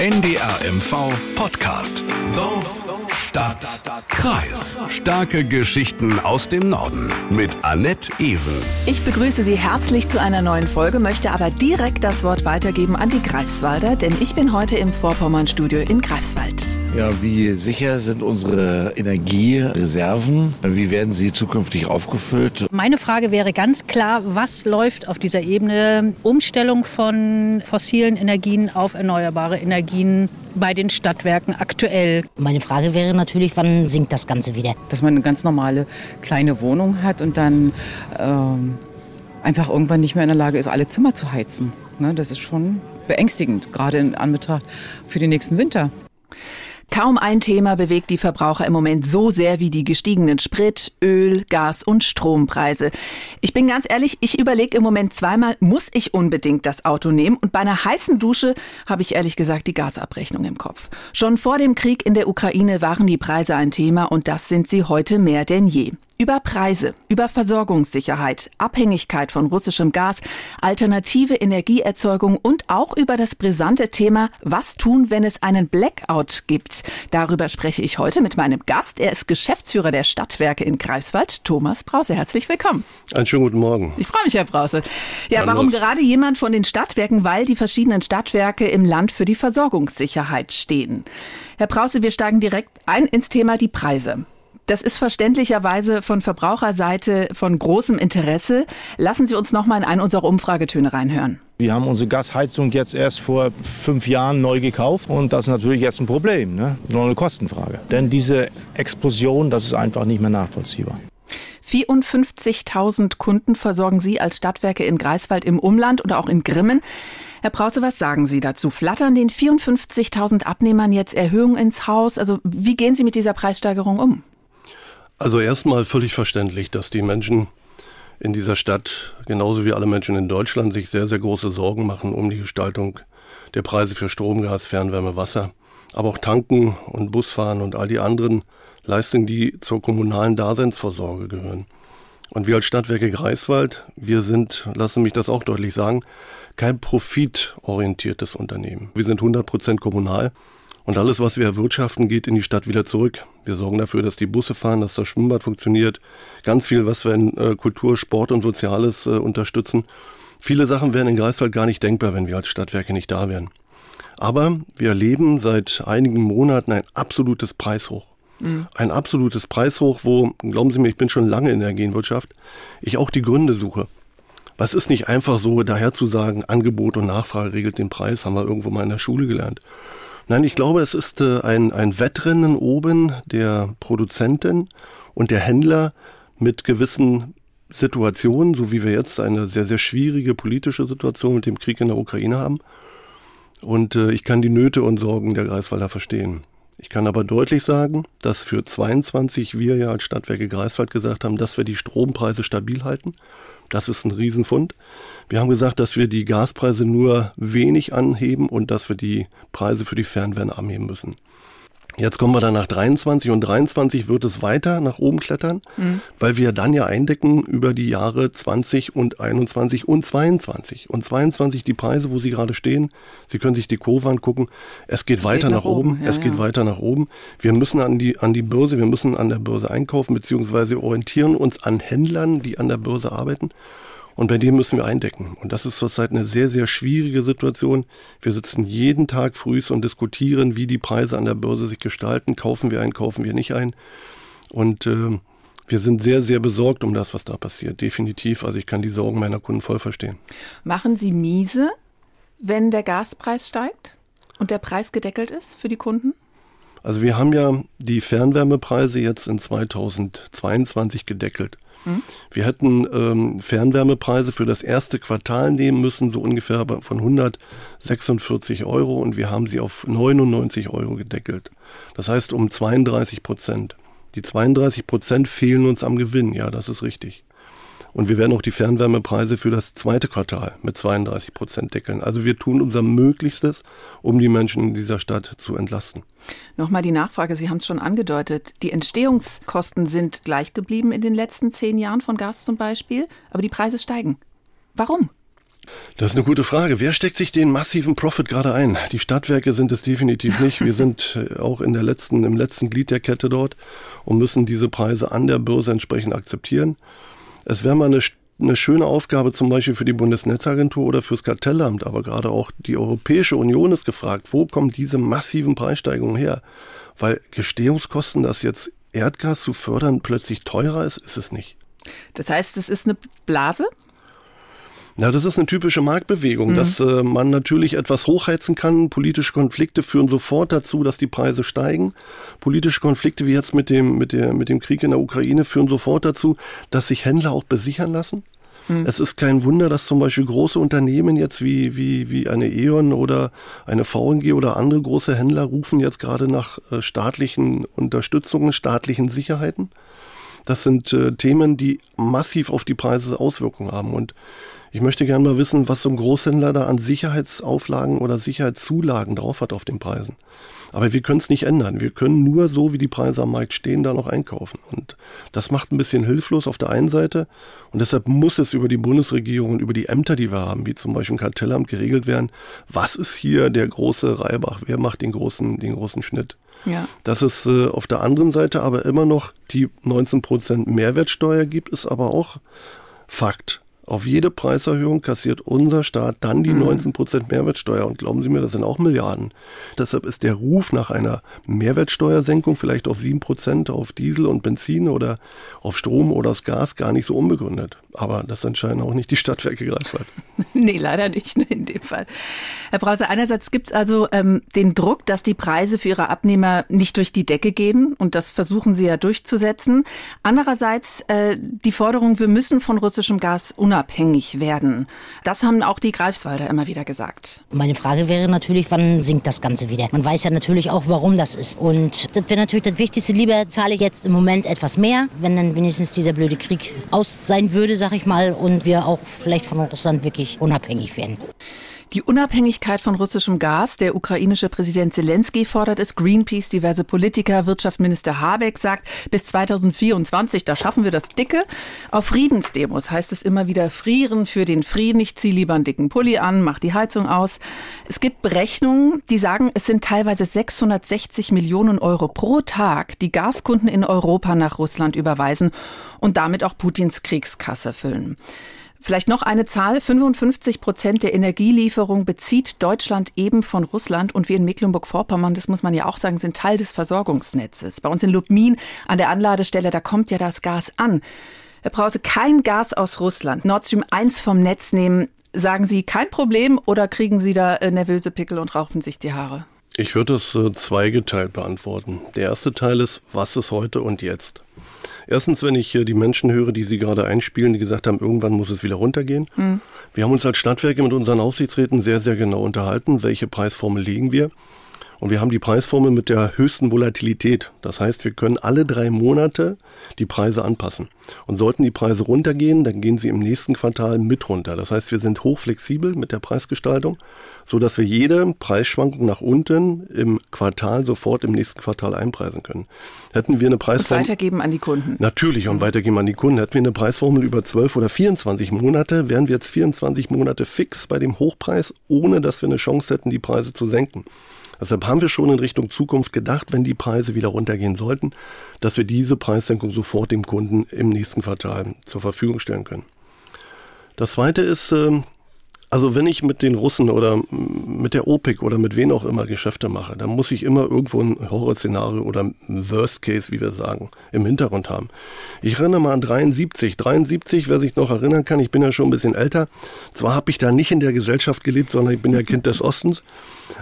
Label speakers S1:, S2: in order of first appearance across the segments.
S1: NDR MV Podcast. Dorf, Stadt, Kreis. Starke Geschichten aus dem Norden mit Annette Ewen.
S2: Ich begrüße Sie herzlich zu einer neuen Folge, möchte aber direkt das Wort weitergeben an die Greifswalder, denn ich bin heute im Vorpommern-Studio in Greifswald.
S3: Ja, wie sicher sind unsere Energiereserven? Wie werden sie zukünftig aufgefüllt?
S4: Meine Frage wäre ganz klar, was läuft auf dieser Ebene? Umstellung von fossilen Energien auf erneuerbare Energien bei den Stadtwerken aktuell.
S5: Meine Frage wäre natürlich, wann sinkt das Ganze wieder?
S6: Dass man eine ganz normale kleine Wohnung hat und dann ähm, einfach irgendwann nicht mehr in der Lage ist, alle Zimmer zu heizen. Ne, das ist schon beängstigend, gerade in Anbetracht für den nächsten Winter.
S2: Kaum ein Thema bewegt die Verbraucher im Moment so sehr wie die gestiegenen Sprit, Öl, Gas und Strompreise. Ich bin ganz ehrlich, ich überlege im Moment zweimal, muss ich unbedingt das Auto nehmen? Und bei einer heißen Dusche habe ich ehrlich gesagt die Gasabrechnung im Kopf. Schon vor dem Krieg in der Ukraine waren die Preise ein Thema und das sind sie heute mehr denn je. Über Preise, über Versorgungssicherheit, Abhängigkeit von russischem Gas, alternative Energieerzeugung und auch über das brisante Thema, was tun, wenn es einen Blackout gibt. Darüber spreche ich heute mit meinem Gast. Er ist Geschäftsführer der Stadtwerke in Greifswald, Thomas Brause. Herzlich willkommen.
S7: Einen schönen guten Morgen.
S2: Ich freue mich, Herr Brause. Ja, warum los. gerade jemand von den Stadtwerken? Weil die verschiedenen Stadtwerke im Land für die Versorgungssicherheit stehen. Herr Brause, wir steigen direkt ein ins Thema die Preise. Das ist verständlicherweise von Verbraucherseite von großem Interesse. Lassen Sie uns noch mal in eine unserer Umfragetöne reinhören.
S8: Wir haben unsere Gasheizung jetzt erst vor fünf Jahren neu gekauft und das ist natürlich jetzt ein Problem, ne? nur eine Kostenfrage. Denn diese Explosion, das ist einfach nicht mehr nachvollziehbar.
S2: 54.000 Kunden versorgen Sie als Stadtwerke in Greifswald im Umland oder auch in Grimmen. Herr Brause, was sagen Sie dazu? Flattern den 54.000 Abnehmern jetzt Erhöhungen ins Haus? Also wie gehen Sie mit dieser Preissteigerung um?
S7: Also erstmal völlig verständlich, dass die Menschen in dieser Stadt, genauso wie alle Menschen in Deutschland, sich sehr, sehr große Sorgen machen um die Gestaltung der Preise für Strom, Gas, Fernwärme, Wasser. Aber auch Tanken und Busfahren und all die anderen Leistungen, die zur kommunalen Daseinsvorsorge gehören. Und wir als Stadtwerke Greifswald, wir sind, lassen mich das auch deutlich sagen, kein profitorientiertes Unternehmen. Wir sind 100 Prozent kommunal und alles, was wir erwirtschaften, geht in die Stadt wieder zurück. Wir sorgen dafür, dass die Busse fahren, dass das Schwimmbad funktioniert. Ganz viel, was wir in äh, Kultur, Sport und Soziales äh, unterstützen. Viele Sachen wären in Greifswald gar nicht denkbar, wenn wir als Stadtwerke nicht da wären. Aber wir erleben seit einigen Monaten ein absolutes Preishoch. Mhm. Ein absolutes Preishoch, wo, glauben Sie mir, ich bin schon lange in der Genwirtschaft, ich auch die Gründe suche. Was ist nicht einfach so, daher zu sagen, Angebot und Nachfrage regelt den Preis, haben wir irgendwo mal in der Schule gelernt. Nein, ich glaube, es ist äh, ein, ein Wettrennen oben der Produzenten und der Händler mit gewissen Situationen, so wie wir jetzt eine sehr, sehr schwierige politische Situation mit dem Krieg in der Ukraine haben. Und äh, ich kann die Nöte und Sorgen der Greifswalder verstehen. Ich kann aber deutlich sagen, dass für 22 wir ja als Stadtwerke Greifswald gesagt haben, dass wir die Strompreise stabil halten. Das ist ein Riesenfund. Wir haben gesagt, dass wir die Gaspreise nur wenig anheben und dass wir die Preise für die Fernwärme anheben müssen. Jetzt kommen wir dann nach 23 und 23 wird es weiter nach oben klettern, mhm. weil wir dann ja eindecken über die Jahre 20 und 21 und 22. Und 22 die Preise, wo sie gerade stehen. Sie können sich die Kurve angucken. Es geht weiter geht nach, nach, oben. oben. Ja, es ja. geht weiter nach oben. Wir müssen an die, an die Börse, wir müssen an der Börse einkaufen, beziehungsweise orientieren uns an Händlern, die an der Börse arbeiten. Und bei dem müssen wir eindecken. Und das ist zurzeit eine sehr, sehr schwierige Situation. Wir sitzen jeden Tag früh und diskutieren, wie die Preise an der Börse sich gestalten. Kaufen wir ein, kaufen wir nicht ein. Und äh, wir sind sehr, sehr besorgt um das, was da passiert. Definitiv. Also ich kann die Sorgen meiner Kunden voll verstehen.
S2: Machen Sie miese, wenn der Gaspreis steigt und der Preis gedeckelt ist für die Kunden?
S7: Also wir haben ja die Fernwärmepreise jetzt in 2022 gedeckelt. Wir hätten ähm, Fernwärmepreise für das erste Quartal nehmen müssen, so ungefähr von 146 Euro und wir haben sie auf 99 Euro gedeckelt. Das heißt um 32 Prozent. Die 32 Prozent fehlen uns am Gewinn, ja, das ist richtig. Und wir werden auch die Fernwärmepreise für das zweite Quartal mit 32 Prozent deckeln. Also wir tun unser Möglichstes, um die Menschen in dieser Stadt zu entlasten.
S2: Nochmal die Nachfrage, Sie haben es schon angedeutet. Die Entstehungskosten sind gleich geblieben in den letzten zehn Jahren von Gas zum Beispiel, aber die Preise steigen. Warum?
S7: Das ist eine gute Frage. Wer steckt sich den massiven Profit gerade ein? Die Stadtwerke sind es definitiv nicht. Wir sind äh, auch in der letzten, im letzten Glied der Kette dort und müssen diese Preise an der Börse entsprechend akzeptieren. Es wäre mal eine, eine schöne Aufgabe zum Beispiel für die Bundesnetzagentur oder fürs Kartellamt, aber gerade auch die Europäische Union ist gefragt, wo kommen diese massiven Preissteigerungen her? Weil Gestehungskosten, das jetzt Erdgas zu fördern, plötzlich teurer ist, ist es nicht.
S2: Das heißt, es ist eine Blase?
S7: Ja, das ist eine typische Marktbewegung, mhm. dass äh, man natürlich etwas hochheizen kann. Politische Konflikte führen sofort dazu, dass die Preise steigen. Politische Konflikte wie jetzt mit dem, mit der, mit dem Krieg in der Ukraine führen sofort dazu, dass sich Händler auch besichern lassen. Mhm. Es ist kein Wunder, dass zum Beispiel große Unternehmen jetzt wie, wie, wie eine E.ON oder eine VNG oder andere große Händler rufen jetzt gerade nach äh, staatlichen Unterstützungen, staatlichen Sicherheiten. Das sind äh, Themen, die massiv auf die Preise Auswirkungen haben. Und ich möchte gerne mal wissen, was so ein Großhändler da an Sicherheitsauflagen oder Sicherheitszulagen drauf hat auf den Preisen. Aber wir können es nicht ändern. Wir können nur so, wie die Preise am Markt stehen, da noch einkaufen. Und das macht ein bisschen hilflos auf der einen Seite. Und deshalb muss es über die Bundesregierung und über die Ämter, die wir haben, wie zum Beispiel ein Kartellamt, geregelt werden. Was ist hier der große Reibach? Wer macht den großen, den großen Schnitt? Ja. Dass es äh, auf der anderen Seite aber immer noch die 19% Mehrwertsteuer gibt, ist aber auch Fakt. Auf jede Preiserhöhung kassiert unser Staat dann die 19% mhm. Mehrwertsteuer. Und glauben Sie mir, das sind auch Milliarden. Deshalb ist der Ruf nach einer Mehrwertsteuersenkung vielleicht auf 7% auf Diesel und Benzin oder auf Strom oder das Gas gar nicht so unbegründet. Aber das entscheiden auch nicht die Stadtwerke Greifswald.
S2: nee, leider nicht in dem Fall. Herr Brause, einerseits gibt es also ähm, den Druck, dass die Preise für Ihre Abnehmer nicht durch die Decke gehen. Und das versuchen Sie ja durchzusetzen. Andererseits äh, die Forderung, wir müssen von russischem Gas unabhängig werden. Das haben auch die Greifswalder immer wieder gesagt.
S5: Meine Frage wäre natürlich, wann sinkt das Ganze wieder? Man weiß ja natürlich auch, warum das ist. Und das wäre natürlich das Wichtigste. Lieber zahle ich jetzt im Moment etwas mehr, wenn dann wenigstens dieser blöde Krieg aus sein würde, sag ich mal, und wir auch vielleicht von Russland wirklich unabhängig werden.
S2: Die Unabhängigkeit von russischem Gas, der ukrainische Präsident Zelensky fordert es, Greenpeace, diverse Politiker, Wirtschaftsminister Habeck sagt, bis 2024, da schaffen wir das Dicke. Auf Friedensdemos heißt es immer wieder frieren für den Frieden. Ich ziehe lieber einen dicken Pulli an, mach die Heizung aus. Es gibt Berechnungen, die sagen, es sind teilweise 660 Millionen Euro pro Tag, die Gaskunden in Europa nach Russland überweisen und damit auch Putins Kriegskasse füllen. Vielleicht noch eine Zahl. 55 Prozent der Energielieferung bezieht Deutschland eben von Russland. Und wir in Mecklenburg-Vorpommern, das muss man ja auch sagen, sind Teil des Versorgungsnetzes. Bei uns in Lubmin an der Anladestelle, da kommt ja das Gas an. Herr Brause, kein Gas aus Russland. Nord Stream 1 vom Netz nehmen. Sagen Sie kein Problem oder kriegen Sie da äh, nervöse Pickel und rauchen sich die Haare?
S7: Ich würde es äh, zweigeteilt beantworten. Der erste Teil ist, was ist heute und jetzt? Erstens, wenn ich die Menschen höre, die Sie gerade einspielen, die gesagt haben, irgendwann muss es wieder runtergehen. Mhm. Wir haben uns als Stadtwerke mit unseren Aufsichtsräten sehr, sehr genau unterhalten, welche Preisformel legen wir. Und wir haben die Preisformel mit der höchsten Volatilität. Das heißt, wir können alle drei Monate die Preise anpassen. Und sollten die Preise runtergehen, dann gehen sie im nächsten Quartal mit runter. Das heißt, wir sind hochflexibel mit der Preisgestaltung, so dass wir jede Preisschwankung nach unten im Quartal sofort im nächsten Quartal einpreisen können. Hätten wir eine Preisformel.
S2: Und weitergeben an die Kunden.
S7: Natürlich und weitergeben an die Kunden. Hätten wir eine Preisformel über 12 oder 24 Monate, wären wir jetzt 24 Monate fix bei dem Hochpreis, ohne dass wir eine Chance hätten, die Preise zu senken. Deshalb haben wir schon in Richtung Zukunft gedacht, wenn die Preise wieder runtergehen sollten, dass wir diese Preissenkung sofort dem Kunden im nächsten Quartal zur Verfügung stellen können. Das zweite ist, ähm, also wenn ich mit den Russen oder mit der OPEC oder mit wen auch immer Geschäfte mache, dann muss ich immer irgendwo ein Horrorszenario oder Worst Case, wie wir sagen, im Hintergrund haben. Ich erinnere mal an 73. 73, wer sich noch erinnern kann, ich bin ja schon ein bisschen älter. Zwar habe ich da nicht in der Gesellschaft gelebt, sondern ich bin ja Kind des Ostens.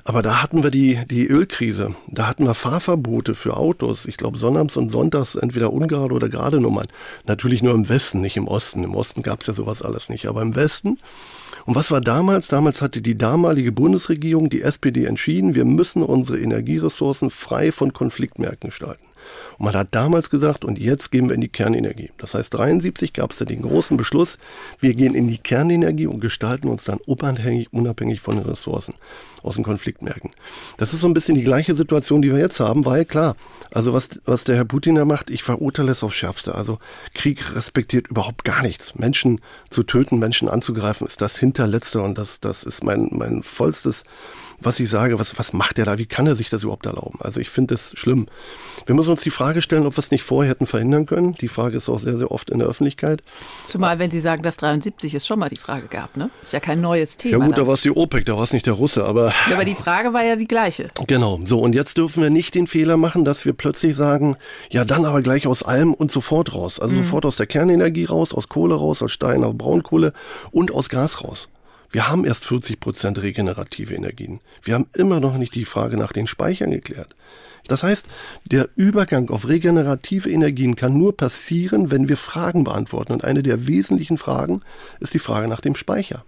S7: Aber da hatten wir die, die Ölkrise. Da hatten wir Fahrverbote für Autos. Ich glaube, sonnabends und sonntags entweder ungerade oder gerade Nummern. Natürlich nur im Westen, nicht im Osten. Im Osten gab es ja sowas alles nicht. Aber im Westen. Und was war damals? Damals hatte die damalige Bundesregierung, die SPD, entschieden, wir müssen unsere Energieressourcen frei von Konfliktmärkten gestalten. Und man hat damals gesagt, und jetzt gehen wir in die Kernenergie. Das heißt, 73 gab es ja den großen Beschluss, wir gehen in die Kernenergie und gestalten uns dann unabhängig, unabhängig von den Ressourcen aus den Konfliktmärkten. Das ist so ein bisschen die gleiche Situation, die wir jetzt haben, weil klar, also was, was der Herr Putin da macht, ich verurteile es aufs Schärfste. Also Krieg respektiert überhaupt gar nichts. Menschen zu töten, Menschen anzugreifen, ist das Hinterletzte und das, das ist mein, mein vollstes was ich sage, was, was macht er da? Wie kann er sich das überhaupt erlauben? Also ich finde das schlimm. Wir müssen uns die Frage stellen, ob wir es nicht vorher hätten verhindern können. Die Frage ist auch sehr, sehr oft in der Öffentlichkeit.
S2: Zumal, wenn Sie sagen, dass 73 es schon mal die Frage gab, ne? Ist ja kein neues Thema.
S7: Ja gut, da war es die OPEC, da war es nicht der Russe, aber...
S2: Ja, aber die Frage war ja die gleiche.
S7: Genau. So, und jetzt dürfen wir nicht den Fehler machen, dass wir plötzlich sagen, ja dann aber gleich aus allem und sofort raus. Also mhm. sofort aus der Kernenergie raus, aus Kohle raus, aus Stein, aus Braunkohle und aus Gas raus. Wir haben erst 40 Prozent regenerative Energien. Wir haben immer noch nicht die Frage nach den Speichern geklärt. Das heißt, der Übergang auf regenerative Energien kann nur passieren, wenn wir Fragen beantworten. Und eine der wesentlichen Fragen ist die Frage nach dem Speicher.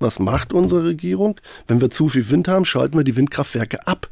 S7: Was macht unsere Regierung? Wenn wir zu viel Wind haben, schalten wir die Windkraftwerke ab.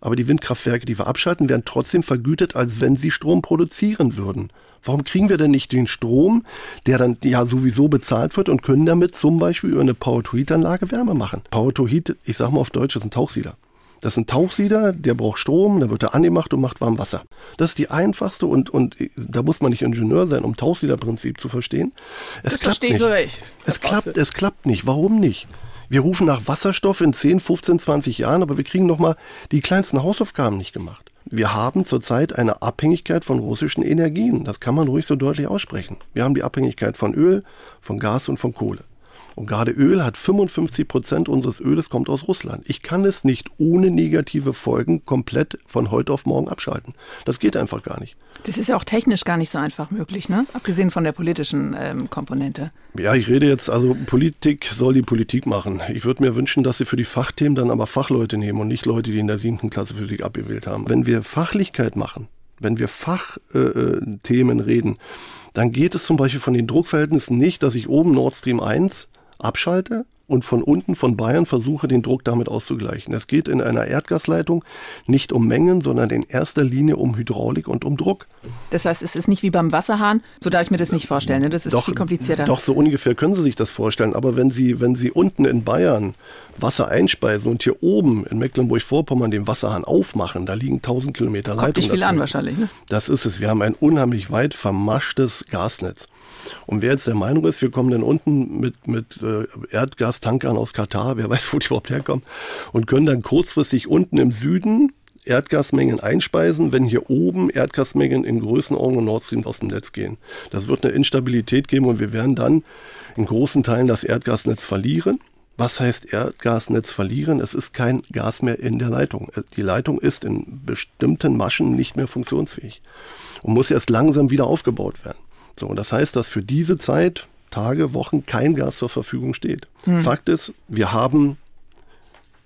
S7: Aber die Windkraftwerke, die wir abschalten, werden trotzdem vergütet, als wenn sie Strom produzieren würden. Warum kriegen wir denn nicht den Strom, der dann ja sowieso bezahlt wird und können damit zum Beispiel über eine Power-to-Heat-Anlage Wärme machen? Power-to-Heat, ich sag mal auf Deutsch, ist ein Tauchsieder. Das ist ein Tauchsieder, der braucht Strom, da wird er angemacht und macht warm Wasser. Das ist die einfachste und, und da muss man nicht Ingenieur sein, um Tauchsiederprinzip zu verstehen. Es das klappt nicht. So ich. Es klappt, es klappt nicht. Warum nicht? Wir rufen nach Wasserstoff in 10, 15, 20 Jahren, aber wir kriegen noch mal die kleinsten Hausaufgaben nicht gemacht. Wir haben zurzeit eine Abhängigkeit von russischen Energien. Das kann man ruhig so deutlich aussprechen. Wir haben die Abhängigkeit von Öl, von Gas und von Kohle. Und gerade Öl hat 55 Prozent unseres Öles kommt aus Russland. Ich kann es nicht ohne negative Folgen komplett von heute auf morgen abschalten. Das geht einfach gar nicht.
S2: Das ist ja auch technisch gar nicht so einfach möglich, ne? Abgesehen von der politischen ähm, Komponente.
S7: Ja, ich rede jetzt, also Politik soll die Politik machen. Ich würde mir wünschen, dass sie für die Fachthemen dann aber Fachleute nehmen und nicht Leute, die in der siebten Klasse Physik abgewählt haben. Wenn wir Fachlichkeit machen, wenn wir Fachthemen äh, äh reden, dann geht es zum Beispiel von den Druckverhältnissen nicht, dass ich oben Nord Stream 1 abschalte und von unten von Bayern versuche, den Druck damit auszugleichen. Es geht in einer Erdgasleitung nicht um Mengen, sondern in erster Linie um Hydraulik und um Druck.
S2: Das heißt, es ist nicht wie beim Wasserhahn, so darf ich mir das nicht vorstellen. Ne? Das ist
S7: doch,
S2: viel komplizierter.
S7: Doch, so ungefähr können Sie sich das vorstellen. Aber wenn Sie, wenn Sie unten in Bayern Wasser einspeisen und hier oben in Mecklenburg-Vorpommern den Wasserhahn aufmachen, da liegen 1000 Kilometer Kommt Leitung.
S2: Nicht viel an wahrscheinlich. Ne?
S7: Das ist es. Wir haben ein unheimlich weit vermaschtes Gasnetz. Und wer jetzt der Meinung ist, wir kommen dann unten mit, mit äh, Erdgastankern aus Katar, wer weiß, wo die überhaupt herkommen, und können dann kurzfristig unten im Süden Erdgasmengen einspeisen, wenn hier oben Erdgasmengen in Größenordnung Nord Stream aus dem Netz gehen. Das wird eine Instabilität geben und wir werden dann in großen Teilen das Erdgasnetz verlieren. Was heißt Erdgasnetz verlieren? Es ist kein Gas mehr in der Leitung. Die Leitung ist in bestimmten Maschen nicht mehr funktionsfähig und muss erst langsam wieder aufgebaut werden. So, das heißt, dass für diese Zeit, Tage, Wochen, kein Gas zur Verfügung steht. Hm. Fakt ist, wir haben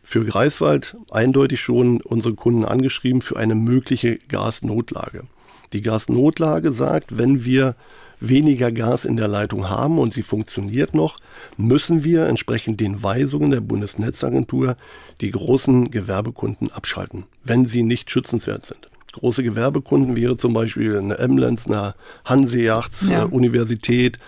S7: für Greifswald eindeutig schon unsere Kunden angeschrieben für eine mögliche Gasnotlage. Die Gasnotlage sagt, wenn wir weniger Gas in der Leitung haben und sie funktioniert noch, müssen wir entsprechend den Weisungen der Bundesnetzagentur die großen Gewerbekunden abschalten, wenn sie nicht schützenswert sind. Große Gewerbekunden wäre zum Beispiel eine Emlens, eine Hanseyachts, ja. Universität.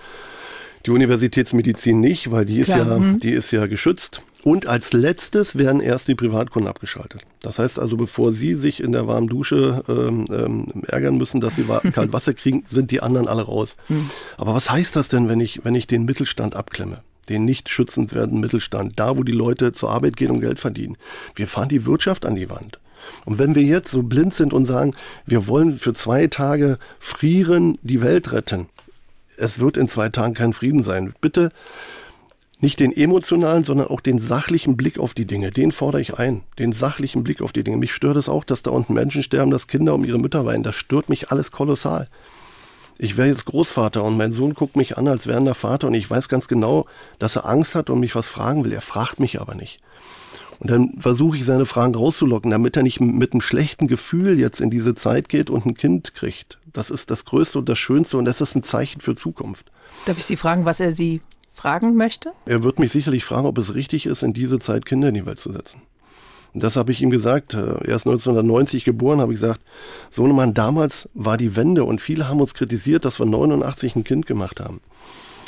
S7: Die Universitätsmedizin nicht, weil die ist, ja, mhm. die ist ja geschützt. Und als letztes werden erst die Privatkunden abgeschaltet. Das heißt also, bevor Sie sich in der warmen Dusche ähm, ähm, ärgern müssen, dass Sie kalt Wasser kriegen, sind die anderen alle raus. Mhm. Aber was heißt das denn, wenn ich, wenn ich den Mittelstand abklemme? Den nicht schützend werdenden Mittelstand, da wo die Leute zur Arbeit gehen und Geld verdienen. Wir fahren die Wirtschaft an die Wand. Und wenn wir jetzt so blind sind und sagen, wir wollen für zwei Tage frieren, die Welt retten, es wird in zwei Tagen kein Frieden sein. Bitte nicht den emotionalen, sondern auch den sachlichen Blick auf die Dinge. Den fordere ich ein. Den sachlichen Blick auf die Dinge. Mich stört es auch, dass da unten Menschen sterben, dass Kinder um ihre Mütter weinen. Das stört mich alles kolossal. Ich wäre jetzt Großvater und mein Sohn guckt mich an als werdender Vater und ich weiß ganz genau, dass er Angst hat und mich was fragen will. Er fragt mich aber nicht. Und dann versuche ich seine Fragen rauszulocken, damit er nicht mit einem schlechten Gefühl jetzt in diese Zeit geht und ein Kind kriegt. Das ist das Größte und das Schönste und das ist ein Zeichen für Zukunft.
S2: Darf ich Sie fragen, was er Sie fragen möchte?
S7: Er wird mich sicherlich fragen, ob es richtig ist, in diese Zeit Kinder in die Welt zu setzen. Das habe ich ihm gesagt. Er ist 1990 geboren, habe ich gesagt, Sohnemann, damals war die Wende und viele haben uns kritisiert, dass wir 89 ein Kind gemacht haben.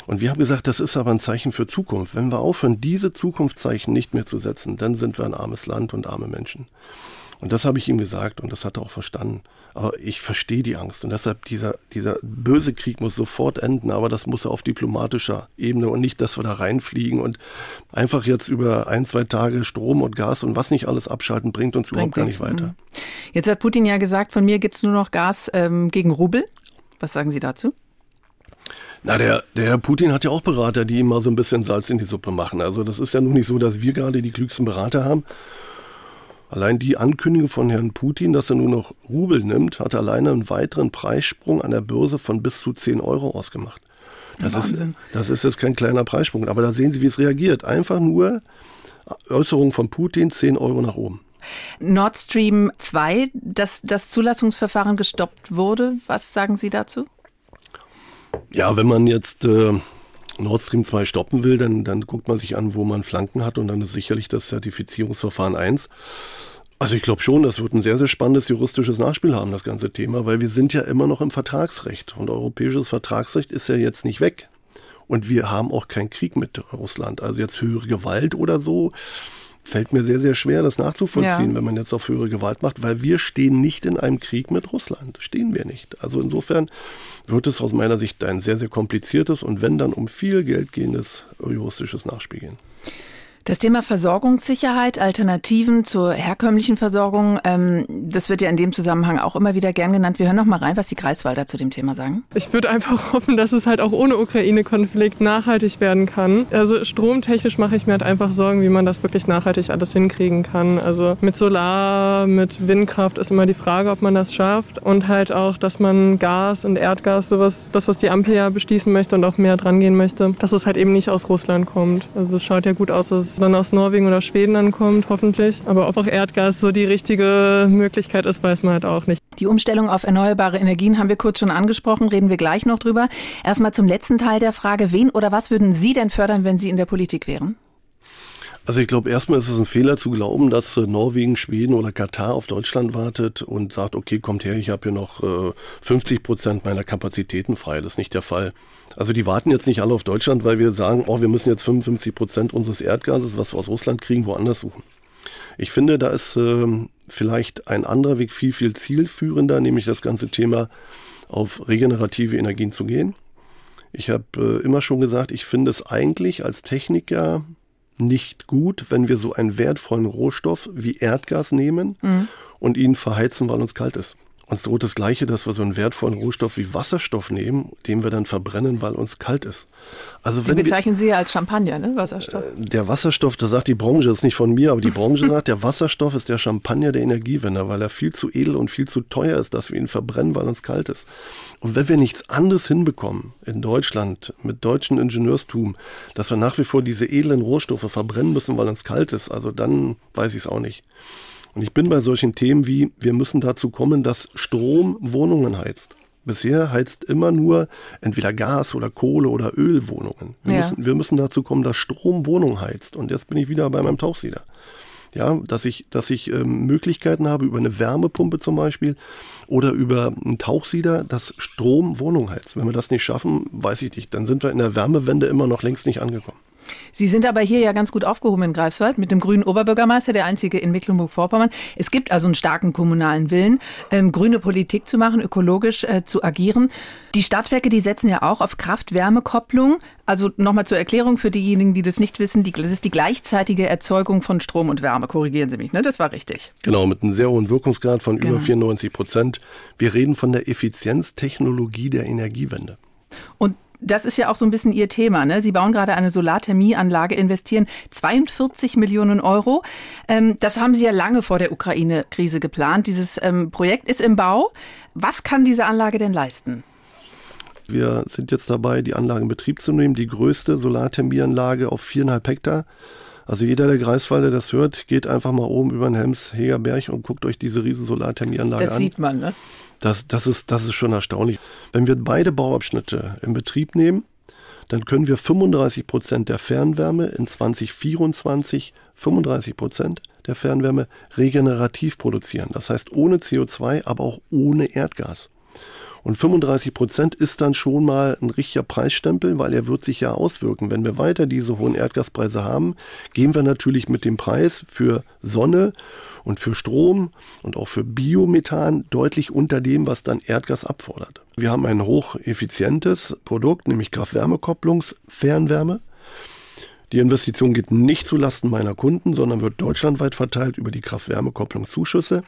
S7: Und wir haben gesagt, das ist aber ein Zeichen für Zukunft. Wenn wir aufhören, diese Zukunftszeichen nicht mehr zu setzen, dann sind wir ein armes Land und arme Menschen. Und das habe ich ihm gesagt und das hat er auch verstanden. Aber ich verstehe die Angst und deshalb dieser, dieser böse Krieg muss sofort enden, aber das muss auf diplomatischer Ebene und nicht, dass wir da reinfliegen und einfach jetzt über ein, zwei Tage Strom und Gas und was nicht alles abschalten, bringt uns bringt überhaupt gar nicht weiter. Mhm.
S2: Jetzt hat Putin ja gesagt, von mir gibt es nur noch Gas ähm, gegen Rubel. Was sagen Sie dazu?
S7: Na, der, der Herr Putin hat ja auch Berater, die ihm mal so ein bisschen Salz in die Suppe machen. Also das ist ja nun nicht so, dass wir gerade die klügsten Berater haben. Allein die Ankündigung von Herrn Putin, dass er nur noch Rubel nimmt, hat alleine einen weiteren Preissprung an der Börse von bis zu 10 Euro ausgemacht. Das ist, das ist jetzt kein kleiner Preissprung, aber da sehen Sie, wie es reagiert. Einfach nur Äußerung von Putin, 10 Euro nach oben.
S2: Nord Stream 2, dass das Zulassungsverfahren gestoppt wurde, was sagen Sie dazu?
S7: Ja, wenn man jetzt äh, Nord Stream 2 stoppen will, dann, dann guckt man sich an, wo man Flanken hat und dann ist sicherlich das Zertifizierungsverfahren 1. Also ich glaube schon, das wird ein sehr, sehr spannendes juristisches Nachspiel haben, das ganze Thema, weil wir sind ja immer noch im Vertragsrecht und europäisches Vertragsrecht ist ja jetzt nicht weg. Und wir haben auch keinen Krieg mit Russland. Also jetzt höhere Gewalt oder so fällt mir sehr, sehr schwer, das nachzuvollziehen, ja. wenn man jetzt auf höhere Gewalt macht, weil wir stehen nicht in einem Krieg mit Russland. Stehen wir nicht. Also insofern wird es aus meiner Sicht ein sehr, sehr kompliziertes und wenn dann um viel Geld gehendes juristisches Nachspiel gehen.
S2: Das Thema Versorgungssicherheit, Alternativen zur herkömmlichen Versorgung, ähm, das wird ja in dem Zusammenhang auch immer wieder gern genannt. Wir hören noch mal rein, was die Greifswalder zu dem Thema sagen.
S9: Ich würde einfach hoffen, dass es halt auch ohne Ukraine-Konflikt nachhaltig werden kann. Also stromtechnisch mache ich mir halt einfach Sorgen, wie man das wirklich nachhaltig alles hinkriegen kann. Also mit Solar, mit Windkraft ist immer die Frage, ob man das schafft. Und halt auch, dass man Gas und Erdgas, sowas, das, was die Ampel ja beschließen möchte und auch mehr dran gehen möchte, dass es halt eben nicht aus Russland kommt. Also es schaut ja gut aus, dass dann aus Norwegen oder Schweden ankommt, hoffentlich. Aber ob auch Erdgas so die richtige Möglichkeit ist, weiß man halt auch nicht.
S2: Die Umstellung auf erneuerbare Energien haben wir kurz schon angesprochen, reden wir gleich noch drüber. Erstmal zum letzten Teil der Frage, wen oder was würden Sie denn fördern, wenn Sie in der Politik wären?
S7: Also ich glaube, erstmal ist es ein Fehler zu glauben, dass äh, Norwegen, Schweden oder Katar auf Deutschland wartet und sagt, okay, kommt her, ich habe hier noch äh, 50 Prozent meiner Kapazitäten frei. Das ist nicht der Fall. Also die warten jetzt nicht alle auf Deutschland, weil wir sagen, oh, wir müssen jetzt 55 Prozent unseres Erdgases, was wir aus Russland kriegen, woanders suchen. Ich finde, da ist äh, vielleicht ein anderer Weg viel, viel zielführender, nämlich das ganze Thema auf regenerative Energien zu gehen. Ich habe äh, immer schon gesagt, ich finde es eigentlich als Techniker nicht gut, wenn wir so einen wertvollen Rohstoff wie Erdgas nehmen mhm. und ihn verheizen, weil uns kalt ist. Uns droht das Gleiche, dass wir so einen wertvollen Rohstoff wie Wasserstoff nehmen, den wir dann verbrennen, weil uns kalt ist.
S2: Also Sie bezeichnen wir, Sie ja als Champagner, ne? Wasserstoff.
S7: Äh, der Wasserstoff, das sagt die Branche, das ist nicht von mir, aber die Branche sagt, der Wasserstoff ist der Champagner der Energiewende, weil er viel zu edel und viel zu teuer ist, dass wir ihn verbrennen, weil uns kalt ist. Und wenn wir nichts anderes hinbekommen in Deutschland mit deutschem Ingenieurstum, dass wir nach wie vor diese edlen Rohstoffe verbrennen müssen, weil uns kalt ist, also dann weiß ich es auch nicht. Und ich bin bei solchen Themen wie, wir müssen dazu kommen, dass Strom Wohnungen heizt. Bisher heizt immer nur entweder Gas oder Kohle oder Öl Wohnungen. Wir, ja. müssen, wir müssen dazu kommen, dass Strom Wohnungen heizt. Und jetzt bin ich wieder bei meinem Tauchsieder. Ja, dass ich, dass ich ähm, Möglichkeiten habe über eine Wärmepumpe zum Beispiel oder über einen Tauchsieder, dass Strom Wohnung heizt. Wenn wir das nicht schaffen, weiß ich nicht, dann sind wir in der Wärmewende immer noch längst nicht angekommen.
S2: Sie sind aber hier ja ganz gut aufgehoben in Greifswald mit dem grünen Oberbürgermeister, der einzige in Mecklenburg-Vorpommern. Es gibt also einen starken kommunalen Willen, ähm, grüne Politik zu machen, ökologisch äh, zu agieren. Die Stadtwerke, die setzen ja auch auf Kraft-Wärme-Kopplung. Also nochmal zur Erklärung für diejenigen, die das nicht wissen, die, das ist die gleichzeitige Erzeugung von Strom und Wärme. Korrigieren Sie mich, ne? Das war richtig.
S7: Genau, mit einem sehr hohen Wirkungsgrad von genau. über 94 Prozent. Wir reden von der Effizienztechnologie der Energiewende.
S2: Und das ist ja auch so ein bisschen Ihr Thema. Ne? Sie bauen gerade eine Solarthermieanlage, investieren 42 Millionen Euro. Ähm, das haben Sie ja lange vor der Ukraine-Krise geplant. Dieses ähm, Projekt ist im Bau. Was kann diese Anlage denn leisten?
S7: Wir sind jetzt dabei, die Anlage in Betrieb zu nehmen. Die größte Solarthermieanlage auf viereinhalb Hektar. Also jeder, der Greifswalder das hört, geht einfach mal oben über den Hems-Heger Berg und guckt euch diese riesen Solarthermieanlage an.
S2: Das sieht man, ne?
S7: Das, das, ist, das ist schon erstaunlich. Wenn wir beide Bauabschnitte in Betrieb nehmen, dann können wir 35 Prozent der Fernwärme in 2024, 35 Prozent der Fernwärme regenerativ produzieren. Das heißt ohne CO2, aber auch ohne Erdgas. Und 35 Prozent ist dann schon mal ein richtiger Preisstempel, weil er wird sich ja auswirken. Wenn wir weiter diese hohen Erdgaspreise haben, gehen wir natürlich mit dem Preis für Sonne und für Strom und auch für Biomethan deutlich unter dem, was dann Erdgas abfordert. Wir haben ein hocheffizientes Produkt, nämlich Kraft-Wärme-Kopplungs-Fernwärme. Die Investition geht nicht zulasten meiner Kunden, sondern wird deutschlandweit verteilt über die Kraft-Wärme-Kopplungszuschüsse.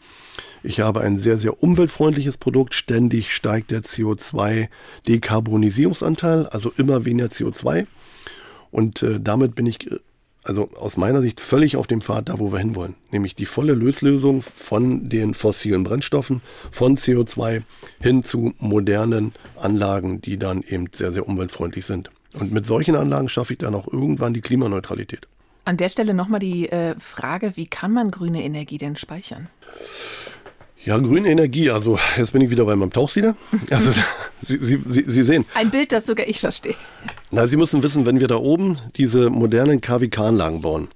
S7: Ich habe ein sehr, sehr umweltfreundliches Produkt. Ständig steigt der CO2-Dekarbonisierungsanteil, also immer weniger CO2. Und äh, damit bin ich äh, also aus meiner Sicht völlig auf dem Pfad da, wo wir hinwollen. Nämlich die volle Löslösung von den fossilen Brennstoffen, von CO2 hin zu modernen Anlagen, die dann eben sehr, sehr umweltfreundlich sind. Und mit solchen Anlagen schaffe ich dann auch irgendwann die Klimaneutralität.
S2: An der Stelle nochmal die äh, Frage, wie kann man grüne Energie denn speichern?
S7: Ja, grüne Energie, also jetzt bin ich wieder bei meinem Tauchsieder. Also Sie, Sie, Sie, Sie sehen.
S2: Ein Bild, das sogar ich verstehe.
S7: Na, Sie müssen wissen, wenn wir da oben diese modernen KWK-Anlagen bauen,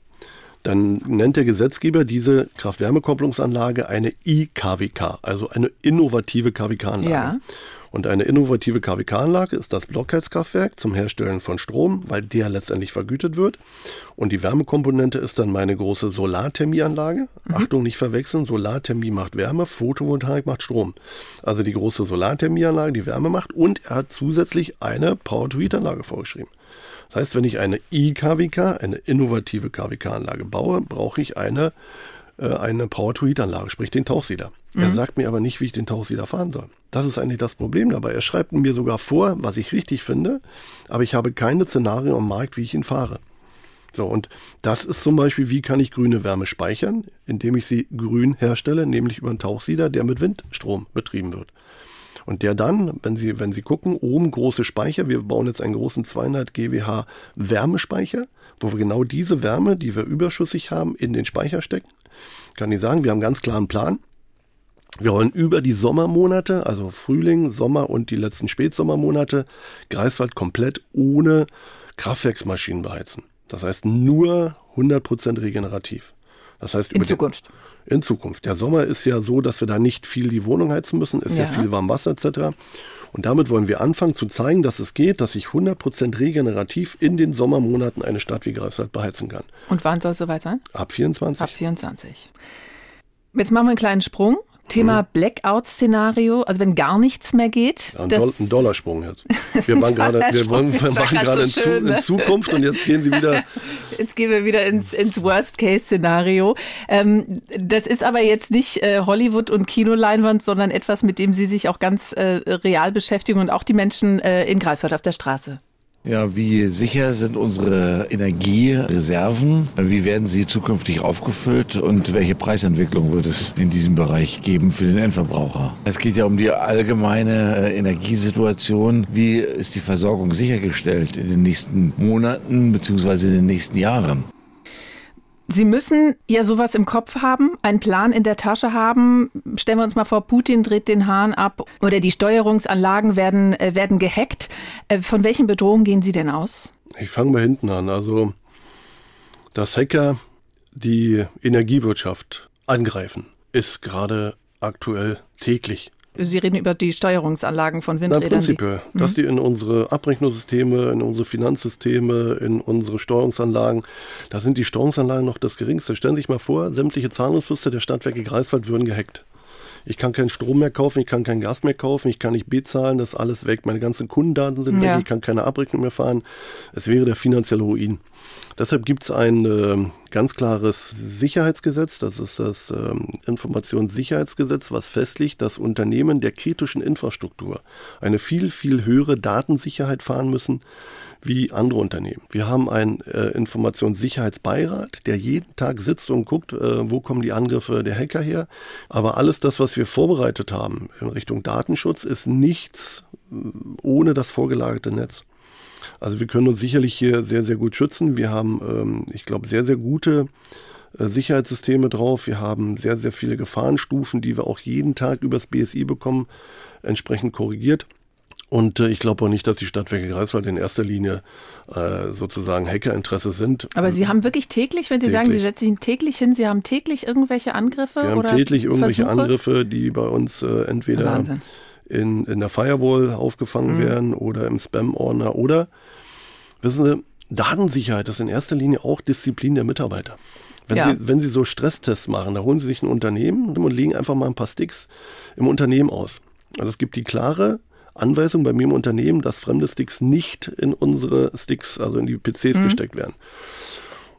S7: dann nennt der Gesetzgeber diese Kraft-Wärme-Kopplungsanlage eine IKWK, also eine innovative KWK-Anlage. Ja. Und eine innovative KWK-Anlage ist das Blockheizkraftwerk zum Herstellen von Strom, weil der letztendlich vergütet wird. Und die Wärmekomponente ist dann meine große Solarthermieanlage. Mhm. Achtung, nicht verwechseln, Solarthermie macht Wärme, Photovoltaik macht Strom. Also die große Solarthermieanlage, die Wärme macht und er hat zusätzlich eine Power-to-Heat-Anlage vorgeschrieben. Das heißt, wenn ich eine IKWK, eine innovative KWK-Anlage baue, brauche ich eine, äh, eine Power-to-Heat-Anlage, sprich den Tauchsieder. Mhm. Er sagt mir aber nicht, wie ich den Tauchsieder fahren soll. Das ist eigentlich das Problem dabei. Er schreibt mir sogar vor, was ich richtig finde, aber ich habe keine Szenarien am Markt, wie ich ihn fahre. So, und das ist zum Beispiel, wie kann ich grüne Wärme speichern, indem ich sie grün herstelle, nämlich über einen Tauchsieder, der mit Windstrom betrieben wird. Und der dann, wenn Sie, wenn Sie gucken, oben große Speicher, wir bauen jetzt einen großen 200 GWH Wärmespeicher, wo wir genau diese Wärme, die wir überschüssig haben, in den Speicher stecken. Kann ich sagen, wir haben einen ganz klaren Plan. Wir wollen über die Sommermonate, also Frühling, Sommer und die letzten Spätsommermonate, Greifswald komplett ohne Kraftwerksmaschinen beheizen. Das heißt nur 100% regenerativ. Das heißt
S2: in Zukunft.
S7: Den, in Zukunft. Der Sommer ist ja so, dass wir da nicht viel die Wohnung heizen müssen, ist ja, ja viel Warmwasser etc. Und damit wollen wir anfangen zu zeigen, dass es geht, dass ich 100% regenerativ in den Sommermonaten eine Stadt wie Greifswald beheizen kann.
S2: Und wann soll es soweit sein?
S7: Ab 24.
S2: Ab 24. Jetzt machen wir einen kleinen Sprung. Thema mhm. Blackout-Szenario, also wenn gar nichts mehr geht.
S7: Ja, ein, Doll ein Dollarsprung jetzt. Wir waren gerade, wir waren, wir waren gerade so in, ne? in, Zukunft und jetzt gehen sie wieder.
S2: Jetzt gehen wir wieder ins, ins Worst-Case-Szenario. Ähm, das ist aber jetzt nicht äh, Hollywood und Kinoleinwand, sondern etwas, mit dem Sie sich auch ganz äh, real beschäftigen und auch die Menschen äh, in Greifswald auf der Straße.
S3: Ja, wie sicher sind unsere Energiereserven? Wie werden sie zukünftig aufgefüllt und welche Preisentwicklung wird es in diesem Bereich geben für den Endverbraucher? Es geht ja um die allgemeine äh, Energiesituation. Wie ist die Versorgung sichergestellt in den nächsten Monaten bzw. in den nächsten Jahren?
S2: Sie müssen ja sowas im Kopf haben, einen Plan in der Tasche haben. Stellen wir uns mal vor, Putin dreht den Hahn ab oder die Steuerungsanlagen werden, äh, werden gehackt. Äh, von welchen Bedrohungen gehen Sie denn aus?
S7: Ich fange mal hinten an. Also, dass Hacker die Energiewirtschaft angreifen, ist gerade aktuell täglich
S2: Sie reden über die Steuerungsanlagen von Windrädern.
S7: Na, prinzipiell, die, dass mhm. die in unsere Abrechnungssysteme, in unsere Finanzsysteme, in unsere Steuerungsanlagen, da sind die Steuerungsanlagen noch das Geringste. Stellen Sie sich mal vor, sämtliche Zahlungsflüsse der Stadtwerke Greifswald würden gehackt. Ich kann keinen Strom mehr kaufen, ich kann kein Gas mehr kaufen, ich kann nicht bezahlen, das ist alles weg. Meine ganzen Kundendaten sind ja. weg, ich kann keine Abrechnung mehr fahren. Es wäre der finanzielle Ruin. Deshalb gibt es ein äh, ganz klares Sicherheitsgesetz, das ist das äh, Informationssicherheitsgesetz, was festlegt, dass Unternehmen der kritischen Infrastruktur eine viel, viel höhere Datensicherheit fahren müssen wie andere Unternehmen. Wir haben einen äh, Informationssicherheitsbeirat, der jeden Tag sitzt und guckt, äh, wo kommen die Angriffe der Hacker her. Aber alles das, was wir vorbereitet haben in Richtung Datenschutz, ist nichts äh, ohne das vorgelagerte Netz. Also wir können uns sicherlich hier sehr, sehr gut schützen. Wir haben, ähm, ich glaube, sehr, sehr gute äh, Sicherheitssysteme drauf. Wir haben sehr, sehr viele Gefahrenstufen, die wir auch jeden Tag übers BSI bekommen, entsprechend korrigiert. Und äh, ich glaube auch nicht, dass die Stadtwerke Greifswald in erster Linie äh, sozusagen Hackerinteresse sind.
S2: Aber Sie haben wirklich täglich, wenn Sie täglich. sagen, Sie setzen sich täglich hin, Sie haben täglich irgendwelche Angriffe?
S7: Wir haben
S2: oder
S7: täglich irgendwelche
S2: Versuche?
S7: Angriffe, die bei uns äh, entweder in, in der Firewall aufgefangen mhm. werden oder im Spam-Ordner oder, wissen Sie, Datensicherheit ist in erster Linie auch Disziplin der Mitarbeiter. Wenn, ja. Sie, wenn Sie so Stresstests machen, da holen Sie sich ein Unternehmen und legen einfach mal ein paar Sticks im Unternehmen aus. Also es gibt die klare Anweisung bei mir im Unternehmen, dass fremde Sticks nicht in unsere Sticks, also in die PCs mhm. gesteckt werden.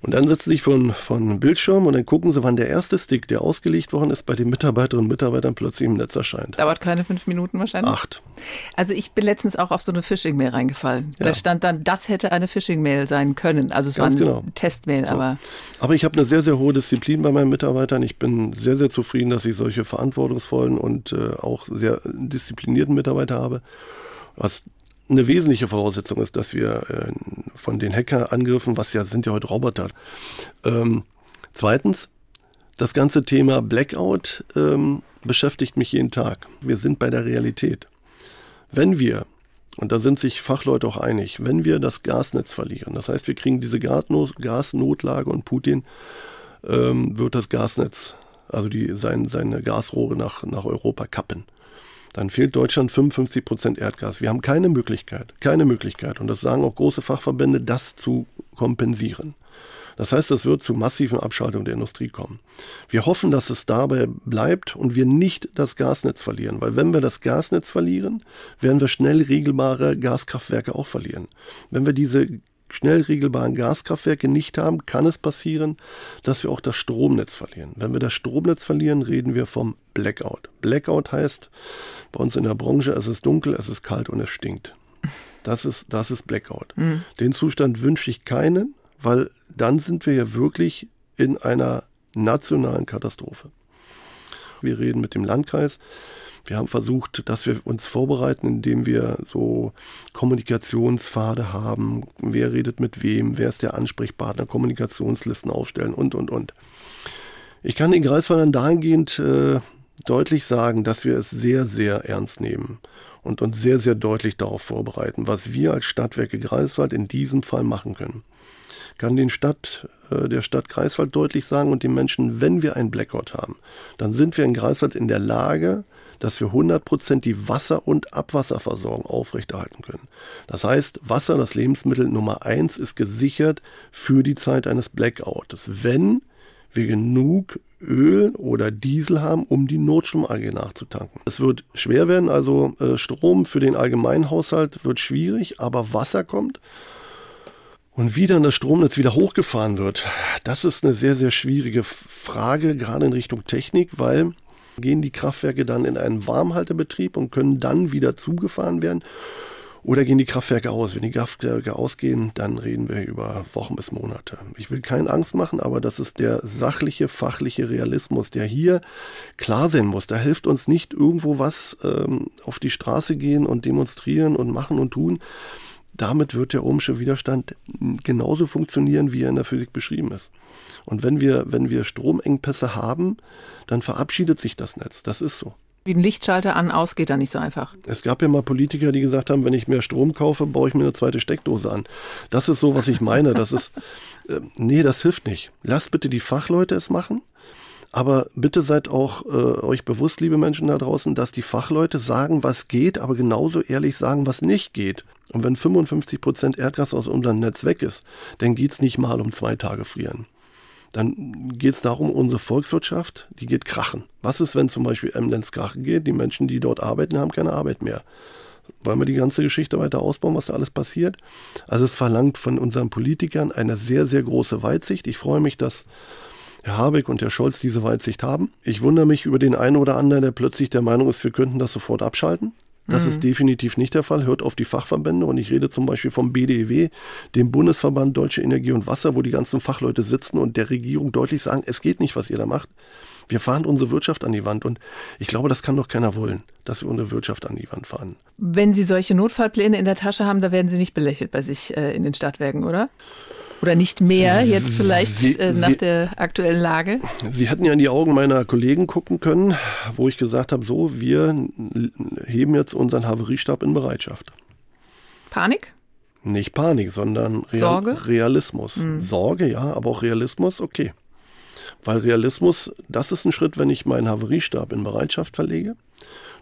S7: Und dann setzen sie sich von, von Bildschirm und dann gucken sie, wann der erste Stick, der ausgelegt worden ist, bei den Mitarbeiterinnen und Mitarbeitern plötzlich im Netz erscheint.
S2: Dauert keine fünf Minuten wahrscheinlich?
S7: Acht.
S2: Also ich bin letztens auch auf so eine Phishing-Mail reingefallen. Ja. Da stand dann, das hätte eine Phishing-Mail sein können. Also es Ganz war eine genau. Testmail, so. aber.
S7: Aber ich habe eine sehr, sehr hohe Disziplin bei meinen Mitarbeitern. Ich bin sehr, sehr zufrieden, dass ich solche verantwortungsvollen und äh, auch sehr disziplinierten Mitarbeiter habe. Was eine wesentliche Voraussetzung ist, dass wir äh, von den Hackerangriffen, was ja sind ja heute Roboter. Ähm, zweitens, das ganze Thema Blackout ähm, beschäftigt mich jeden Tag. Wir sind bei der Realität. Wenn wir, und da sind sich Fachleute auch einig, wenn wir das Gasnetz verlieren, das heißt, wir kriegen diese Gasnotlage und Putin ähm, wird das Gasnetz, also die, sein, seine Gasrohre nach, nach Europa kappen dann fehlt Deutschland 55 Prozent Erdgas. Wir haben keine Möglichkeit, keine Möglichkeit, und das sagen auch große Fachverbände, das zu kompensieren. Das heißt, es wird zu massiven Abschaltungen der Industrie kommen. Wir hoffen, dass es dabei bleibt und wir nicht das Gasnetz verlieren, weil wenn wir das Gasnetz verlieren, werden wir schnell regelbare Gaskraftwerke auch verlieren. Wenn wir diese schnell regelbaren Gaskraftwerke nicht haben, kann es passieren, dass wir auch das Stromnetz verlieren. Wenn wir das Stromnetz verlieren, reden wir vom Blackout. Blackout heißt, bei uns in der Branche, es ist dunkel, es ist kalt und es stinkt. Das ist, das ist Blackout. Mhm. Den Zustand wünsche ich keinen, weil dann sind wir ja wirklich in einer nationalen Katastrophe. Wir reden mit dem Landkreis, wir haben versucht, dass wir uns vorbereiten, indem wir so Kommunikationspfade haben. Wer redet mit wem? Wer ist der Ansprechpartner? Kommunikationslisten aufstellen und, und, und. Ich kann den Greifswaldern dahingehend äh, deutlich sagen, dass wir es sehr, sehr ernst nehmen und uns sehr, sehr deutlich darauf vorbereiten, was wir als Stadtwerke Greifswald in diesem Fall machen können. Ich kann den Stadt, äh, der Stadt Greifswald deutlich sagen und den Menschen, wenn wir einen Blackout haben, dann sind wir in Greifswald in der Lage, dass wir 100% die Wasser- und Abwasserversorgung aufrechterhalten können. Das heißt, Wasser, das Lebensmittel Nummer eins, ist gesichert für die Zeit eines Blackouts, wenn wir genug Öl oder Diesel haben, um die Notstromanlage nachzutanken. Es wird schwer werden, also äh, Strom für den Allgemeinhaushalt wird schwierig, aber Wasser kommt. Und wie dann das Stromnetz wieder hochgefahren wird, das ist eine sehr, sehr schwierige Frage, gerade in Richtung Technik, weil gehen die Kraftwerke dann in einen Warmhaltebetrieb und können dann wieder zugefahren werden. Oder gehen die Kraftwerke aus? Wenn die Kraftwerke ausgehen, dann reden wir über Wochen bis Monate. Ich will keine Angst machen, aber das ist der sachliche, fachliche Realismus, der hier klar sein muss. Da hilft uns nicht irgendwo was ähm, auf die Straße gehen und demonstrieren und machen und tun. Damit wird der ohmsche Widerstand genauso funktionieren, wie er in der Physik beschrieben ist. Und wenn wir, wenn wir Stromengpässe haben, dann verabschiedet sich das Netz. Das ist so.
S2: Wie ein Lichtschalter an, aus geht da nicht so einfach.
S7: Es gab ja mal Politiker, die gesagt haben, wenn ich mehr Strom kaufe, baue ich mir eine zweite Steckdose an. Das ist so, was ich meine. Das ist, äh, nee, das hilft nicht. Lasst bitte die Fachleute es machen. Aber bitte seid auch äh, euch bewusst, liebe Menschen da draußen, dass die Fachleute sagen, was geht, aber genauso ehrlich sagen, was nicht geht. Und wenn 55 Prozent Erdgas aus unserem Netz weg ist, dann geht's nicht mal um zwei Tage frieren dann geht es darum, unsere Volkswirtschaft, die geht krachen. Was ist, wenn zum Beispiel Emdenz krachen geht? Die Menschen, die dort arbeiten, haben keine Arbeit mehr. Wollen wir die ganze Geschichte weiter ausbauen, was da alles passiert? Also es verlangt von unseren Politikern eine sehr, sehr große Weitsicht. Ich freue mich, dass Herr Habeck und Herr Scholz diese Weitsicht haben. Ich wundere mich über den einen oder anderen, der plötzlich der Meinung ist, wir könnten das sofort abschalten. Das mhm. ist definitiv nicht der Fall. Hört auf die Fachverbände und ich rede zum Beispiel vom BDEW, dem Bundesverband Deutsche Energie und Wasser, wo die ganzen Fachleute sitzen und der Regierung deutlich sagen, es geht nicht, was ihr da macht. Wir fahren unsere Wirtschaft an die Wand und ich glaube, das kann doch keiner wollen, dass wir unsere Wirtschaft an die Wand fahren.
S2: Wenn Sie solche Notfallpläne in der Tasche haben, da werden Sie nicht belächelt bei sich äh, in den Stadtwerken, oder? Oder nicht mehr jetzt vielleicht
S7: Sie,
S2: äh, nach
S7: Sie,
S2: der aktuellen Lage?
S7: Sie hätten ja in die Augen meiner Kollegen gucken können, wo ich gesagt habe, so, wir heben jetzt unseren Haveriestab in Bereitschaft.
S2: Panik?
S7: Nicht Panik, sondern Real
S2: Sorge?
S7: Realismus. Mhm. Sorge, ja, aber auch Realismus, okay. Weil Realismus, das ist ein Schritt, wenn ich meinen Haveriestab in Bereitschaft verlege.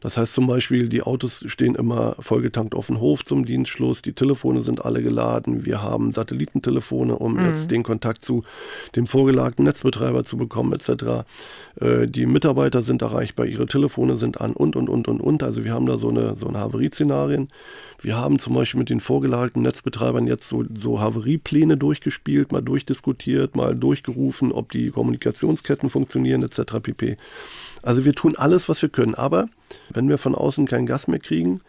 S7: Das heißt zum Beispiel, die Autos stehen immer vollgetankt auf dem Hof zum Dienstschluss, die Telefone sind alle geladen, wir haben Satellitentelefone, um mhm. jetzt den Kontakt zu dem vorgelagten Netzbetreiber zu bekommen etc. Äh, die Mitarbeiter sind erreichbar, ihre Telefone sind an und und und und und. Also wir haben da so eine, so eine Haverieszenarien. Wir haben zum Beispiel mit den vorgelagerten Netzbetreibern jetzt so, so Haveriepläne durchgespielt, mal durchdiskutiert, mal durchgerufen, ob die Kommunikationsketten funktionieren etc. pp. Also wir tun alles, was wir können. Aber wenn wir von außen kein Gas mehr kriegen,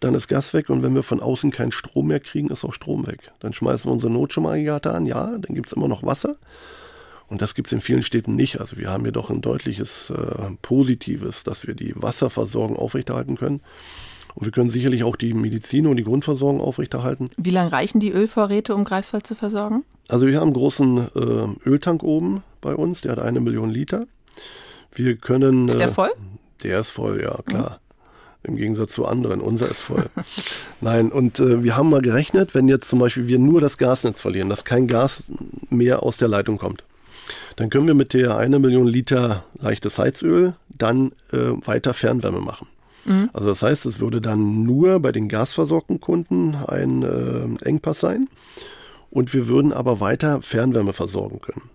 S7: dann ist Gas weg und wenn wir von außen keinen Strom mehr kriegen, ist auch Strom weg. Dann schmeißen wir unsere Notstromaggregate an, ja, dann gibt es immer noch Wasser. Und das gibt es in vielen Städten nicht. Also wir haben hier doch ein deutliches äh, Positives, dass wir die Wasserversorgung aufrechterhalten können. Und wir können sicherlich auch die Medizin und die Grundversorgung aufrechterhalten.
S2: Wie lange reichen die Ölvorräte, um Greifswald zu versorgen?
S7: Also wir haben einen großen äh, Öltank oben bei uns, der hat eine Million Liter. Wir können.
S2: Ist der
S7: äh,
S2: voll?
S7: Der ist voll, ja, klar. Mhm. Im Gegensatz zu anderen. Unser ist voll. Nein, und äh, wir haben mal gerechnet, wenn jetzt zum Beispiel wir nur das Gasnetz verlieren, dass kein Gas mehr aus der Leitung kommt, dann können wir mit der eine Million Liter leichtes Heizöl dann äh, weiter Fernwärme machen. Mhm. Also das heißt, es würde dann nur bei den gasversorgten Kunden ein äh, Engpass sein und wir würden aber weiter Fernwärme versorgen können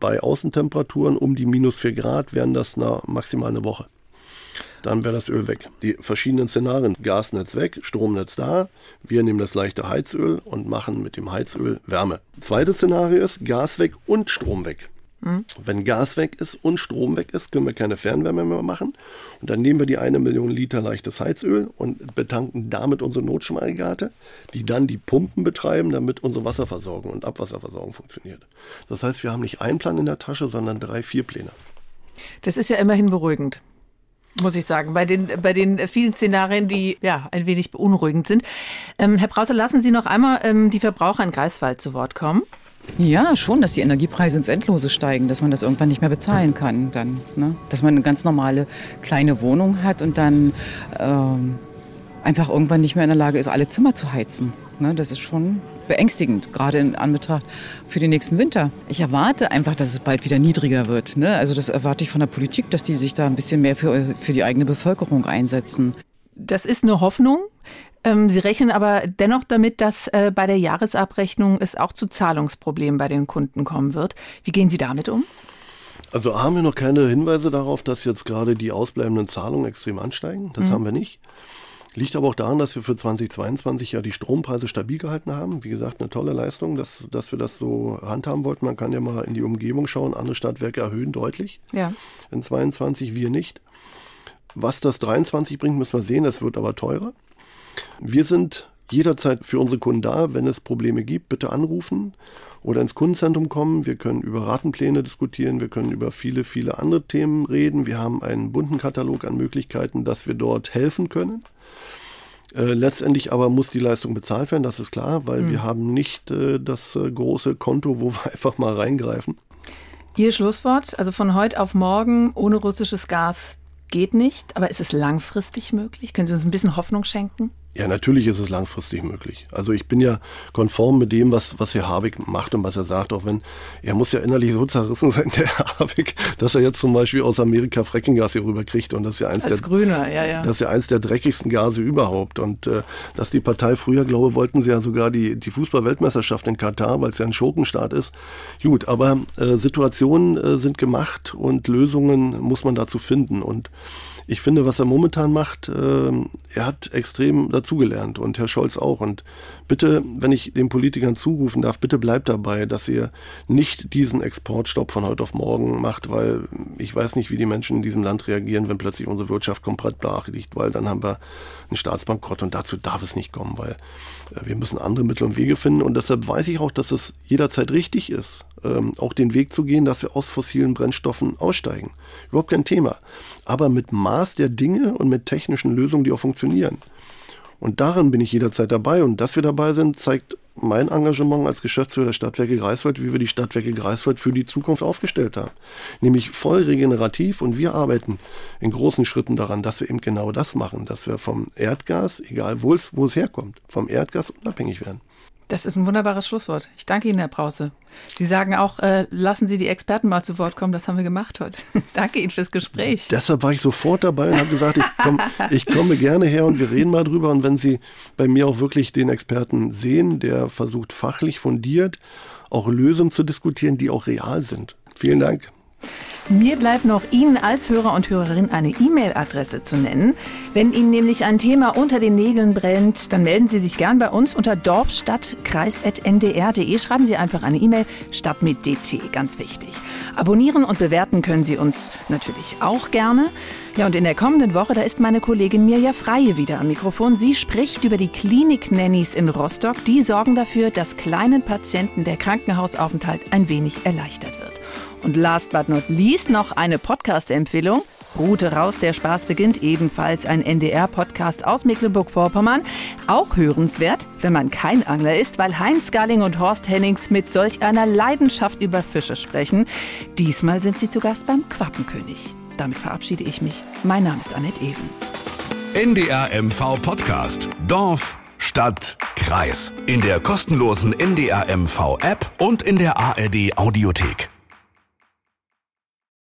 S7: bei Außentemperaturen um die minus 4 Grad wären das na, maximal eine Woche. Dann wäre das Öl weg. Die verschiedenen Szenarien. Gasnetz weg, Stromnetz da. Wir nehmen das leichte Heizöl und machen mit dem Heizöl Wärme. Zweites Szenario ist Gas weg und Strom weg. Mhm. Wenn Gas weg ist und Strom weg ist, können wir keine Fernwärme mehr machen. Und dann nehmen wir die eine Million Liter leichtes Heizöl und betanken damit unsere Notstromaggregate, die dann die Pumpen betreiben, damit unsere Wasserversorgung und Abwasserversorgung funktioniert. Das heißt, wir haben nicht einen Plan in der Tasche, sondern drei, vier Pläne.
S2: Das ist ja immerhin beruhigend muss ich sagen, bei den, bei den vielen Szenarien, die ja ein wenig beunruhigend sind. Ähm, Herr Brause, lassen Sie noch einmal ähm, die Verbraucher in Greifswald zu Wort kommen.
S6: Ja, schon, dass die Energiepreise ins Endlose steigen, dass man das irgendwann nicht mehr bezahlen kann. Dann, ne? Dass man eine ganz normale kleine Wohnung hat und dann ähm, einfach irgendwann nicht mehr in der Lage ist, alle Zimmer zu heizen. Ne? Das ist schon beängstigend, gerade in Anbetracht für den nächsten Winter. Ich erwarte einfach, dass es bald wieder niedriger wird. Ne? Also das erwarte ich von der Politik, dass die sich da ein bisschen mehr für, für die eigene Bevölkerung einsetzen.
S2: Das ist eine Hoffnung. Ähm, Sie rechnen aber dennoch damit, dass äh, bei der Jahresabrechnung es auch zu Zahlungsproblemen bei den Kunden kommen wird. Wie gehen Sie damit um?
S7: Also haben wir noch keine Hinweise darauf, dass jetzt gerade die ausbleibenden Zahlungen extrem ansteigen. Das mhm. haben wir nicht. Liegt aber auch daran, dass wir für 2022 ja die Strompreise stabil gehalten haben. Wie gesagt, eine tolle Leistung, dass, dass wir das so handhaben wollten. Man kann ja mal in die Umgebung schauen. Andere Stadtwerke erhöhen deutlich. Ja. In 22 wir nicht. Was das 23 bringt, müssen wir sehen. Es wird aber teurer. Wir sind jederzeit für unsere Kunden da. Wenn es Probleme gibt, bitte anrufen oder ins Kundenzentrum kommen. Wir können über Ratenpläne diskutieren. Wir können über viele, viele andere Themen reden. Wir haben einen bunten Katalog an Möglichkeiten, dass wir dort helfen können. Äh, letztendlich aber muss die Leistung bezahlt werden, das ist klar, weil mhm. wir haben nicht äh, das äh, große Konto, wo wir einfach mal reingreifen.
S2: Ihr Schlusswort, also von heute auf morgen ohne russisches Gas geht nicht, aber ist es langfristig möglich? Können Sie uns ein bisschen Hoffnung schenken?
S7: Ja, natürlich ist es langfristig möglich. Also ich bin ja konform mit dem, was, was Herr Habeck macht und was er sagt, auch wenn er muss ja innerlich so zerrissen sein, der Herr Habeck, dass er jetzt zum Beispiel aus Amerika Freckinggas hier rüberkriegt und das ist ja eins
S2: Als
S7: der
S2: Grüner, ja, ja.
S7: Das ist ja eins der dreckigsten Gase überhaupt. Und äh, dass die Partei früher, glaube wollten sie ja sogar die, die Fußball-Weltmeisterschaft in Katar, weil es ja ein Schurkenstaat ist. Gut, aber äh, Situationen äh, sind gemacht und Lösungen muss man dazu finden. Und ich finde, was er momentan macht, äh, er hat extrem dazugelernt und Herr Scholz auch. Und bitte, wenn ich den Politikern zurufen darf, bitte bleibt dabei, dass ihr nicht diesen Exportstopp von heute auf morgen macht, weil ich weiß nicht, wie die Menschen in diesem Land reagieren, wenn plötzlich unsere Wirtschaft komplett brach liegt, weil dann haben wir einen Staatsbankrott und dazu darf es nicht kommen, weil äh, wir müssen andere Mittel und Wege finden und deshalb weiß ich auch, dass es jederzeit richtig ist, ähm, auch den Weg zu gehen, dass wir aus fossilen Brennstoffen aussteigen. Überhaupt kein Thema. Aber mit Maß der Dinge und mit technischen Lösungen, die auch funktionieren. Und daran bin ich jederzeit dabei. Und dass wir dabei sind, zeigt mein Engagement als Geschäftsführer der Stadtwerke Greifswald, wie wir die Stadtwerke Greifswald für die Zukunft aufgestellt haben. Nämlich voll regenerativ und wir arbeiten in großen Schritten daran, dass wir eben genau das machen, dass wir vom Erdgas, egal wo es, wo es herkommt, vom Erdgas unabhängig werden.
S2: Das ist ein wunderbares Schlusswort. Ich danke Ihnen, Herr Brause. Sie sagen auch, äh, lassen Sie die Experten mal zu Wort kommen. Das haben wir gemacht heute. danke Ihnen fürs Gespräch.
S7: Deshalb war ich sofort dabei und habe gesagt, ich, komm, ich komme gerne her und wir reden mal drüber. Und wenn Sie bei mir auch wirklich den Experten sehen, der versucht fachlich fundiert auch Lösungen zu diskutieren, die auch real sind. Vielen Dank.
S2: Mir bleibt noch Ihnen als Hörer und Hörerin eine E-Mail-Adresse zu nennen. Wenn Ihnen nämlich ein Thema unter den Nägeln brennt, dann melden Sie sich gern bei uns unter dorfstadtkreis.ndr.de. Schreiben Sie einfach eine E-Mail, Stadt mit DT, ganz wichtig. Abonnieren und bewerten können Sie uns natürlich auch gerne. Ja, und in der kommenden Woche, da ist meine Kollegin Mirja Freie wieder am Mikrofon. Sie spricht über die Klinik-Nannies in Rostock. Die sorgen dafür, dass kleinen Patienten der Krankenhausaufenthalt ein wenig erleichtert wird. Und last but not least noch eine Podcast-Empfehlung. Route raus, der Spaß beginnt ebenfalls ein NDR-Podcast aus Mecklenburg-Vorpommern. Auch hörenswert, wenn man kein Angler ist, weil Heinz Scarling und Horst Hennings mit solch einer Leidenschaft über Fische sprechen. Diesmal sind sie zu Gast beim Quappenkönig. Damit verabschiede ich mich. Mein Name ist Annette Even.
S1: NDR MV Podcast. Dorf, Stadt, Kreis. In der kostenlosen NDR MV App und in der ARD Audiothek.